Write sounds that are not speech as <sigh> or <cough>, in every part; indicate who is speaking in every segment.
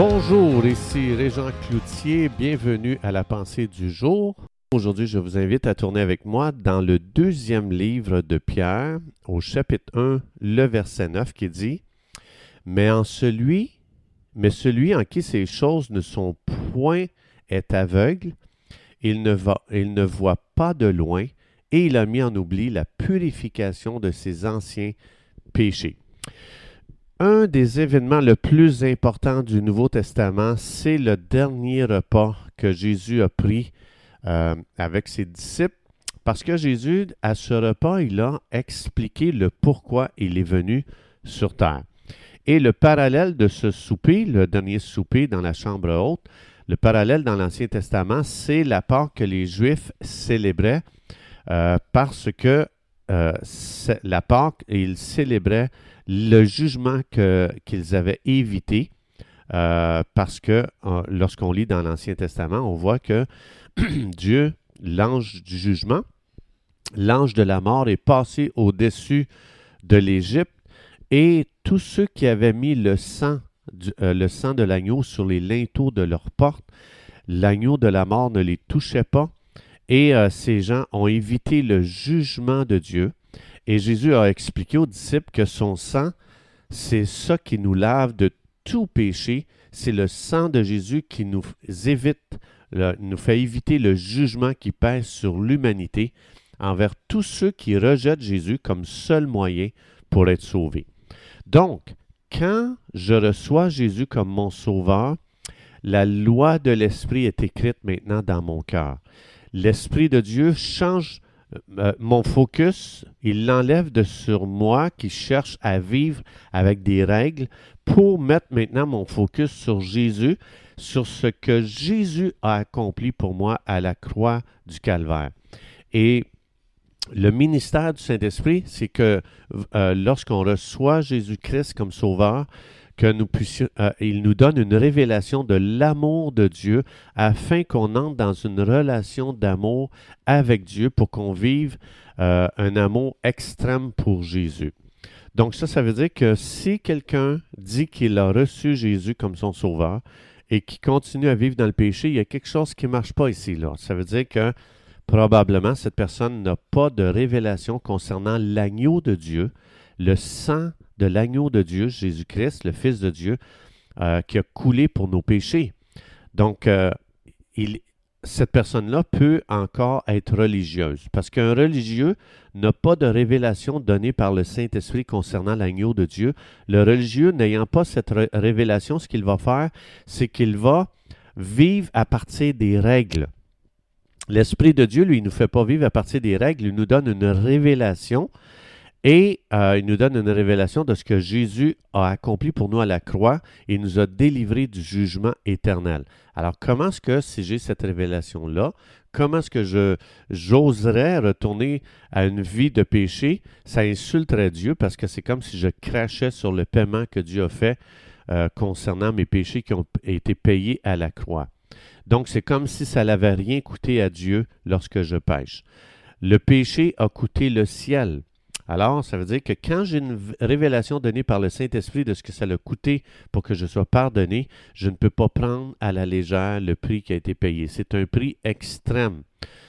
Speaker 1: Bonjour, ici Régent Cloutier, bienvenue à la pensée du jour. Aujourd'hui, je vous invite à tourner avec moi dans le deuxième livre de Pierre, au chapitre 1, le verset 9, qui dit Mais en celui, mais celui en qui ces choses ne sont point est aveugle, il ne, va, il ne voit pas de loin, et il a mis en oubli la purification de ses anciens péchés. Un des événements le plus importants du Nouveau Testament, c'est le dernier repas que Jésus a pris euh, avec ses disciples, parce que Jésus, à ce repas, il a expliqué le pourquoi il est venu sur terre. Et le parallèle de ce souper, le dernier souper dans la chambre haute, le parallèle dans l'Ancien Testament, c'est la part que les Juifs célébraient euh, parce que euh, la Pâque, ils célébraient le jugement qu'ils avaient évité, euh, parce que lorsqu'on lit dans l'Ancien Testament, on voit que <clears throat> Dieu, l'ange du jugement, l'ange de la mort est passé au-dessus de l'Égypte et tous ceux qui avaient mis le sang, le sang de l'agneau sur les linteaux de leurs portes, l'agneau de la mort ne les touchait pas et euh, ces gens ont évité le jugement de Dieu. Et Jésus a expliqué aux disciples que son sang, c'est ça qui nous lave de tout péché. C'est le sang de Jésus qui nous évite, nous fait éviter le jugement qui pèse sur l'humanité envers tous ceux qui rejettent Jésus comme seul moyen pour être sauvés. Donc, quand je reçois Jésus comme mon sauveur, la loi de l'Esprit est écrite maintenant dans mon cœur l'Esprit de Dieu change euh, euh, mon focus, il l'enlève de sur moi qui cherche à vivre avec des règles pour mettre maintenant mon focus sur Jésus, sur ce que Jésus a accompli pour moi à la croix du Calvaire. Et le ministère du Saint-Esprit, c'est que euh, lorsqu'on reçoit Jésus-Christ comme sauveur, que nous euh, il nous donne une révélation de l'amour de Dieu afin qu'on entre dans une relation d'amour avec Dieu pour qu'on vive euh, un amour extrême pour Jésus. Donc ça, ça veut dire que si quelqu'un dit qu'il a reçu Jésus comme son sauveur et qui continue à vivre dans le péché, il y a quelque chose qui ne marche pas ici. Ça veut dire que probablement cette personne n'a pas de révélation concernant l'agneau de Dieu, le sang de l'agneau de Dieu, Jésus-Christ, le Fils de Dieu, euh, qui a coulé pour nos péchés. Donc, euh, cette personne-là peut encore être religieuse, parce qu'un religieux n'a pas de révélation donnée par le Saint-Esprit concernant l'agneau de Dieu. Le religieux n'ayant pas cette révélation, ce qu'il va faire, c'est qu'il va vivre à partir des règles. L'Esprit de Dieu, lui, ne nous fait pas vivre à partir des règles, il nous donne une révélation et euh, il nous donne une révélation de ce que Jésus a accompli pour nous à la croix et nous a délivrés du jugement éternel. Alors, comment est-ce que si j'ai cette révélation-là, comment est-ce que j'oserais retourner à une vie de péché? Ça insulterait Dieu parce que c'est comme si je crachais sur le paiement que Dieu a fait euh, concernant mes péchés qui ont été payés à la croix. Donc, c'est comme si ça n'avait rien coûté à Dieu lorsque je pêche. Le péché a coûté le ciel. Alors, ça veut dire que quand j'ai une révélation donnée par le Saint-Esprit de ce que ça a coûté pour que je sois pardonné, je ne peux pas prendre à la légère le prix qui a été payé. C'est un prix extrême.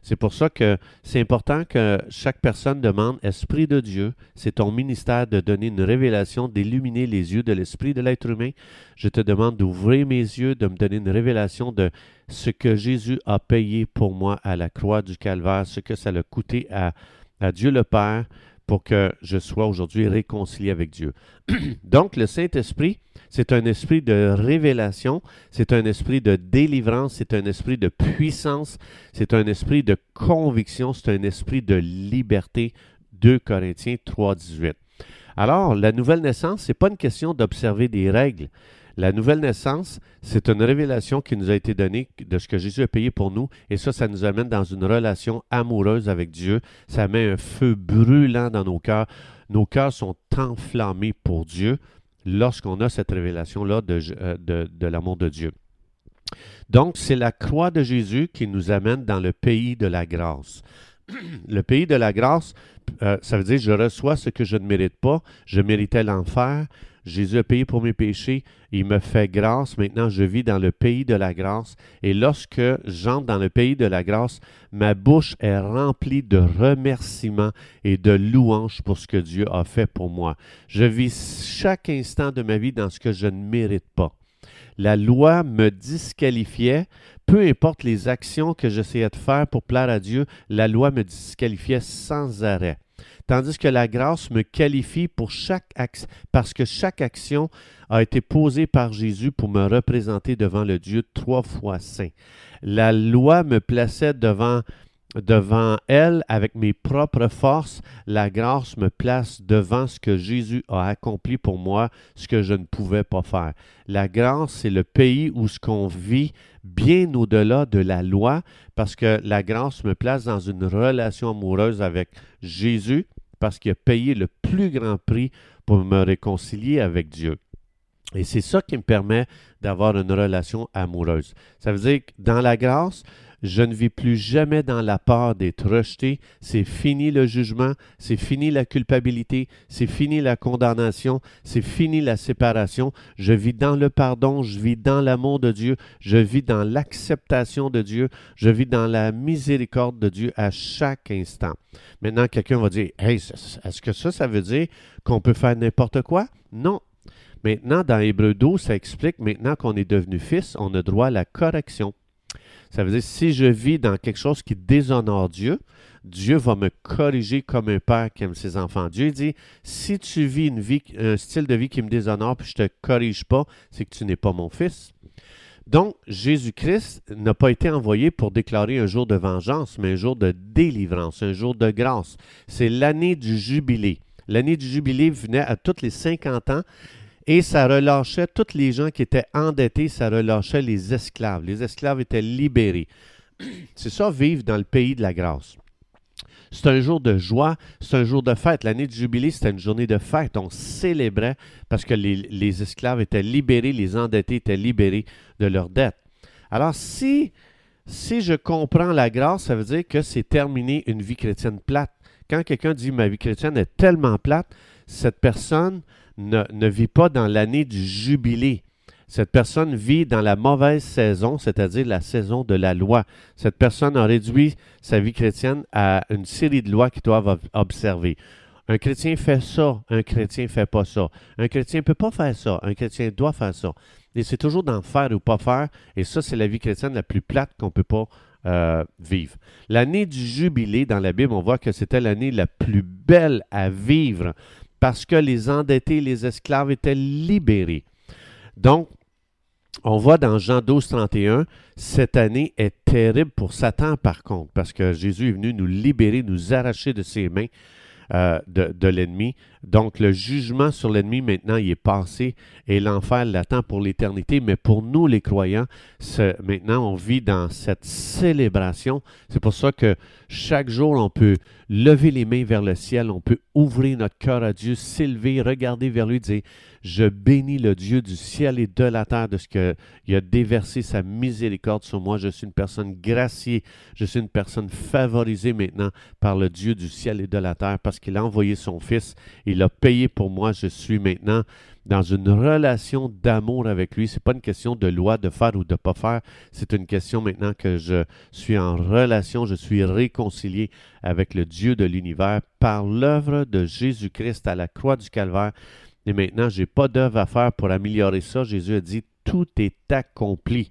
Speaker 1: C'est pour ça que c'est important que chaque personne demande Esprit de Dieu, c'est ton ministère de donner une révélation, d'illuminer les yeux de l'esprit de l'être humain. Je te demande d'ouvrir mes yeux, de me donner une révélation de ce que Jésus a payé pour moi à la croix du Calvaire, ce que ça a coûté à, à Dieu le Père pour que je sois aujourd'hui réconcilié avec Dieu. <clears throat> Donc, le Saint-Esprit, c'est un esprit de révélation, c'est un esprit de délivrance, c'est un esprit de puissance, c'est un esprit de conviction, c'est un esprit de liberté. 2 Corinthiens 3, 18. Alors, la nouvelle naissance, ce n'est pas une question d'observer des règles. La nouvelle naissance, c'est une révélation qui nous a été donnée de ce que Jésus a payé pour nous. Et ça, ça nous amène dans une relation amoureuse avec Dieu. Ça met un feu brûlant dans nos cœurs. Nos cœurs sont enflammés pour Dieu lorsqu'on a cette révélation-là de, euh, de, de l'amour de Dieu. Donc, c'est la croix de Jésus qui nous amène dans le pays de la grâce. Le pays de la grâce, euh, ça veut dire je reçois ce que je ne mérite pas. Je méritais l'enfer. Jésus a payé pour mes péchés. Il me fait grâce. Maintenant, je vis dans le pays de la grâce. Et lorsque j'entre dans le pays de la grâce, ma bouche est remplie de remerciements et de louanges pour ce que Dieu a fait pour moi. Je vis chaque instant de ma vie dans ce que je ne mérite pas. La loi me disqualifiait peu importe les actions que j'essayais de faire pour plaire à Dieu, la loi me disqualifiait sans arrêt. Tandis que la grâce me qualifie pour chaque action, parce que chaque action a été posée par Jésus pour me représenter devant le Dieu trois fois saint. La loi me plaçait devant devant elle avec mes propres forces, la grâce me place devant ce que Jésus a accompli pour moi, ce que je ne pouvais pas faire. La grâce, c'est le pays où ce qu'on vit bien au-delà de la loi, parce que la grâce me place dans une relation amoureuse avec Jésus, parce qu'il a payé le plus grand prix pour me réconcilier avec Dieu. Et c'est ça qui me permet d'avoir une relation amoureuse. Ça veut dire que dans la grâce, je ne vis plus jamais dans la peur d'être rejeté. C'est fini le jugement, c'est fini la culpabilité, c'est fini la condamnation, c'est fini la séparation. Je vis dans le pardon, je vis dans l'amour de Dieu, je vis dans l'acceptation de Dieu, je vis dans la miséricorde de Dieu à chaque instant. Maintenant, quelqu'un va dire, hey, est-ce que ça, ça veut dire qu'on peut faire n'importe quoi? Non. Maintenant, dans Hébreu 12, ça explique maintenant qu'on est devenu fils, on a droit à la correction. Ça veut dire, si je vis dans quelque chose qui déshonore Dieu, Dieu va me corriger comme un père qui aime ses enfants. Dieu dit, si tu vis une vie, un style de vie qui me déshonore, puis je ne te corrige pas, c'est que tu n'es pas mon fils. Donc, Jésus-Christ n'a pas été envoyé pour déclarer un jour de vengeance, mais un jour de délivrance, un jour de grâce. C'est l'année du jubilé. L'année du jubilé venait à tous les 50 ans et ça relâchait tous les gens qui étaient endettés, ça relâchait les esclaves. Les esclaves étaient libérés. <clears throat> C'est ça, vivre dans le pays de la grâce. C'est un jour de joie, c'est un jour de fête. L'année du jubilé, c'était une journée de fête. On célébrait parce que les, esclaves étaient libérés, les endettés étaient libérés de leurs dettes. Alors, si, si je comprends la grâce, ça veut dire que c'est terminé une vie chrétienne plate. Quand quelqu'un dit ma vie chrétienne est tellement plate, cette personne ne, vit pas dans l'année du jubilé. Cette personne vit dans la mauvaise saison, c'est-à-dire la saison de la loi. Cette personne a réduit sa vie chrétienne à une série de lois qu'il doit observer. Un chrétien fait ça, un chrétien ne fait pas ça. Un chrétien ne peut pas faire ça, un chrétien doit faire ça. Et c'est toujours d'en faire ou pas faire, et ça, c'est la vie chrétienne la plus plate qu'on ne peut pas euh, vivre. L'année du jubilé, dans la Bible, on voit que c'était l'année la plus belle à vivre parce que les endettés, les esclaves étaient libérés. Donc, on voit dans Jean 12, 31, cette année est terrible pour Satan par contre, parce que Jésus est venu nous libérer, nous arracher de ses mains euh, de, l'ennemi. Donc le jugement sur l'ennemi maintenant, il est passé et l'enfer l'attend pour l'éternité. Mais pour nous les croyants, maintenant on vit dans cette célébration. C'est pour ça que chaque jour on peut lever les mains vers le ciel, on peut ouvrir notre cœur à Dieu, s'élever, regarder vers lui, dire je bénis le Dieu du ciel et de la terre de ce qu'il a déversé sa miséricorde sur moi. Je suis une personne graciée. Je suis une personne favorisée maintenant par le Dieu du ciel et de la terre parce qu'il a envoyé son Fils. Il a payé pour moi. Je suis maintenant dans une relation d'amour avec lui. Ce n'est pas une question de loi, de faire ou de ne pas faire. C'est une question maintenant que je suis en relation, je suis réconcilié avec le Dieu de l'univers par l'œuvre de Jésus-Christ à la croix du Calvaire. Et maintenant, je n'ai pas d'œuvre à faire pour améliorer ça. Jésus a dit, tout est accompli.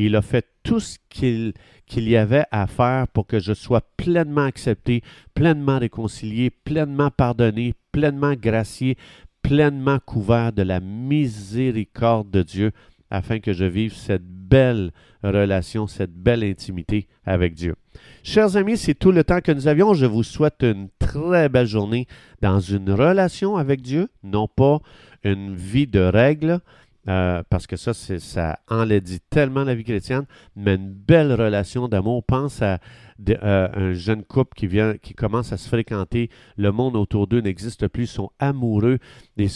Speaker 1: Il a fait tout ce qu'il y avait à faire pour que je sois pleinement accepté, pleinement réconcilié, pleinement pardonné, pleinement gracié, pleinement couvert de la miséricorde de Dieu, afin que je vive cette belle relation, cette belle intimité avec Dieu. Chers amis, c'est tout le temps que nous avions. Je vous souhaite une très belle journée dans une relation avec Dieu, non pas une vie de règles, euh, parce que ça, ça enlaidit tellement la vie chrétienne, mais une belle relation d'amour. Pense à euh, un jeune couple qui vient, qui commence à se fréquenter. Le monde autour d'eux n'existe plus. Ils sont amoureux et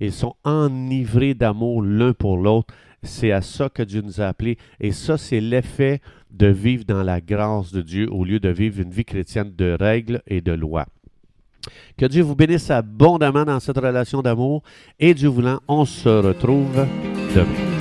Speaker 1: ils sont enivrés d'amour l'un pour l'autre. C'est à ça que Dieu nous a appelés. Et ça, c'est l'effet de vivre dans la grâce de Dieu au lieu de vivre une vie chrétienne de règles et de lois. Que Dieu vous bénisse abondamment dans cette relation d'amour et Dieu voulant, on se retrouve demain.